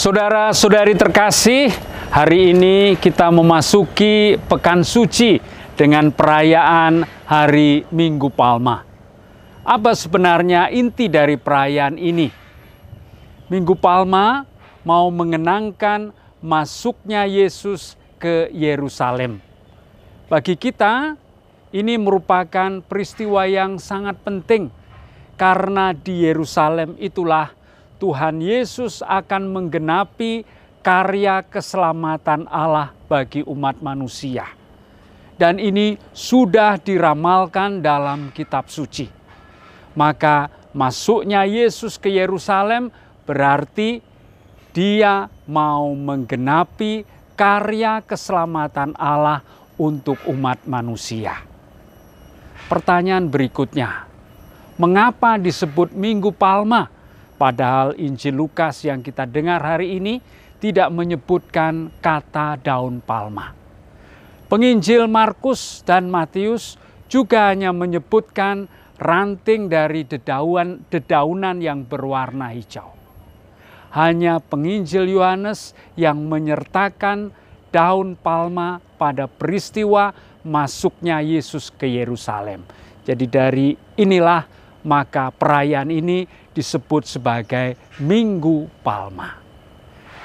Saudara-saudari terkasih, hari ini kita memasuki Pekan Suci dengan perayaan Hari Minggu Palma. Apa sebenarnya inti dari perayaan ini? Minggu Palma mau mengenangkan masuknya Yesus ke Yerusalem. Bagi kita, ini merupakan peristiwa yang sangat penting karena di Yerusalem itulah Tuhan Yesus akan menggenapi karya keselamatan Allah bagi umat manusia. Dan ini sudah diramalkan dalam kitab suci. Maka masuknya Yesus ke Yerusalem berarti dia mau menggenapi karya keselamatan Allah untuk umat manusia. Pertanyaan berikutnya, mengapa disebut Minggu Palma? Padahal Injil Lukas yang kita dengar hari ini tidak menyebutkan kata daun palma. Penginjil Markus dan Matius juga hanya menyebutkan ranting dari dedaunan, dedaunan yang berwarna hijau. Hanya penginjil Yohanes yang menyertakan daun palma pada peristiwa masuknya Yesus ke Yerusalem. Jadi dari inilah maka perayaan ini disebut sebagai Minggu Palma.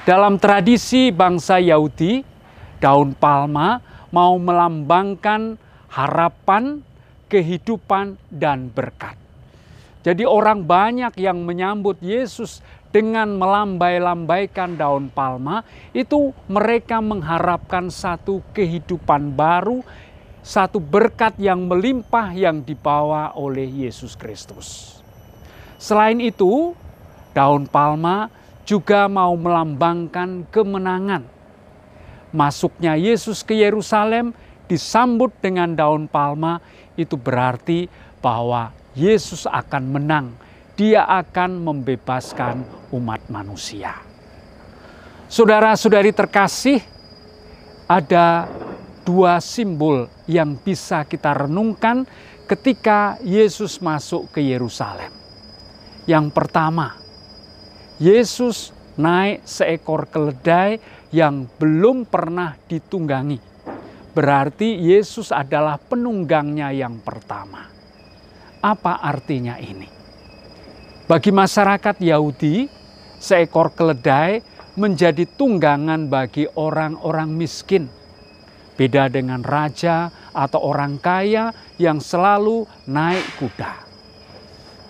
Dalam tradisi bangsa Yahudi, daun palma mau melambangkan harapan, kehidupan, dan berkat. Jadi orang banyak yang menyambut Yesus dengan melambai-lambaikan daun palma, itu mereka mengharapkan satu kehidupan baru satu berkat yang melimpah yang dibawa oleh Yesus Kristus. Selain itu, daun palma juga mau melambangkan kemenangan. Masuknya Yesus ke Yerusalem disambut dengan daun palma itu berarti bahwa Yesus akan menang. Dia akan membebaskan umat manusia. Saudara-saudari terkasih, ada dua simbol yang bisa kita renungkan ketika Yesus masuk ke Yerusalem. Yang pertama, Yesus naik seekor keledai yang belum pernah ditunggangi. Berarti Yesus adalah penunggangnya yang pertama. Apa artinya ini? Bagi masyarakat Yahudi, seekor keledai menjadi tunggangan bagi orang-orang miskin Beda dengan raja atau orang kaya yang selalu naik kuda.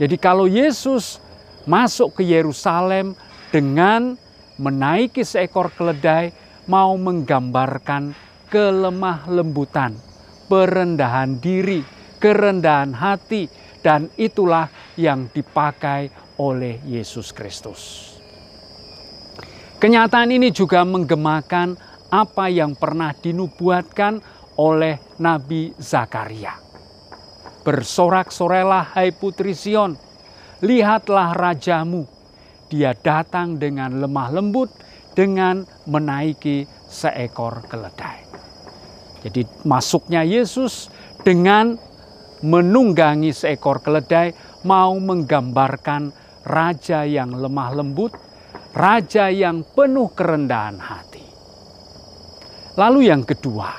Jadi kalau Yesus masuk ke Yerusalem dengan menaiki seekor keledai mau menggambarkan kelemah lembutan, perendahan diri, kerendahan hati dan itulah yang dipakai oleh Yesus Kristus. Kenyataan ini juga menggemakan apa yang pernah dinubuatkan oleh Nabi Zakaria. Bersorak-sorelah hai putri Sion, lihatlah rajamu. Dia datang dengan lemah lembut dengan menaiki seekor keledai. Jadi masuknya Yesus dengan menunggangi seekor keledai mau menggambarkan raja yang lemah lembut, raja yang penuh kerendahan hati. Lalu yang kedua,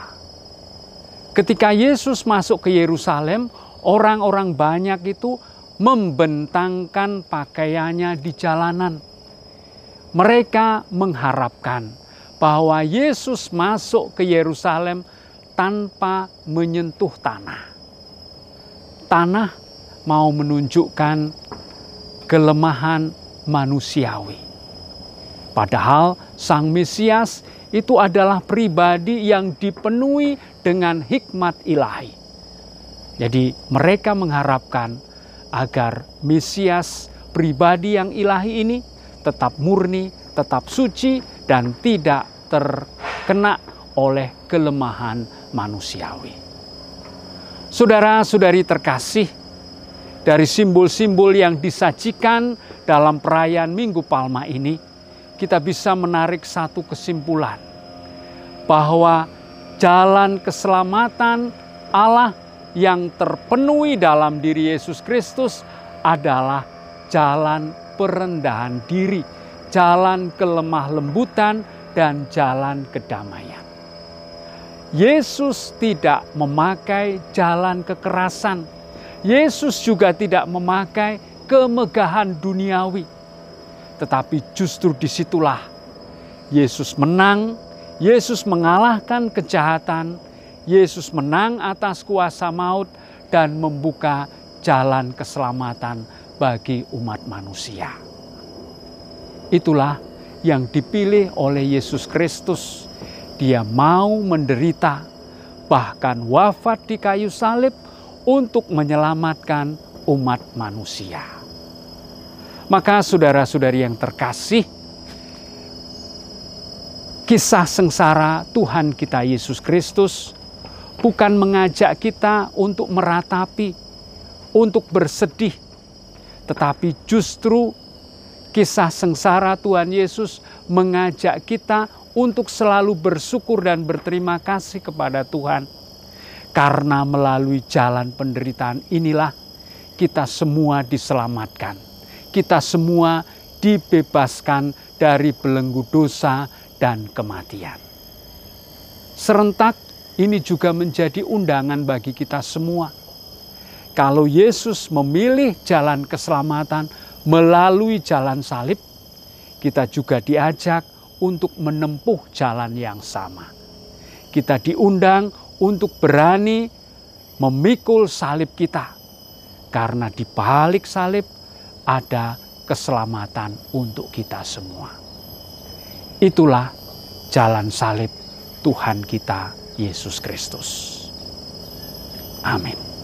ketika Yesus masuk ke Yerusalem, orang-orang banyak itu membentangkan pakaiannya di jalanan. Mereka mengharapkan bahwa Yesus masuk ke Yerusalem tanpa menyentuh tanah. Tanah mau menunjukkan kelemahan manusiawi. Padahal Sang Mesias itu adalah pribadi yang dipenuhi dengan hikmat ilahi. Jadi mereka mengharapkan agar Mesias pribadi yang ilahi ini tetap murni, tetap suci, dan tidak terkena oleh kelemahan manusiawi. Saudara-saudari terkasih, dari simbol-simbol yang disajikan dalam perayaan Minggu Palma ini, kita bisa menarik satu kesimpulan bahwa jalan keselamatan Allah yang terpenuhi dalam diri Yesus Kristus adalah jalan perendahan diri, jalan kelemah lembutan, dan jalan kedamaian. Yesus tidak memakai jalan kekerasan. Yesus juga tidak memakai kemegahan duniawi. Tetapi justru di situlah Yesus menang, Yesus mengalahkan kejahatan, Yesus menang atas kuasa maut dan membuka jalan keselamatan bagi umat manusia. Itulah yang dipilih oleh Yesus Kristus. Dia mau menderita, bahkan wafat di kayu salib untuk menyelamatkan umat manusia. Maka, saudara-saudari yang terkasih, kisah sengsara Tuhan kita Yesus Kristus bukan mengajak kita untuk meratapi, untuk bersedih, tetapi justru Kisah sengsara Tuhan Yesus mengajak kita untuk selalu bersyukur dan berterima kasih kepada Tuhan. Karena melalui jalan penderitaan inilah kita semua diselamatkan. Kita semua dibebaskan dari belenggu dosa dan kematian. Serentak ini juga menjadi undangan bagi kita semua. Kalau Yesus memilih jalan keselamatan, melalui jalan salib, kita juga diajak untuk menempuh jalan yang sama. Kita diundang untuk berani memikul salib kita, karena di balik salib ada keselamatan untuk kita semua. Itulah jalan salib Tuhan kita Yesus Kristus. Amin.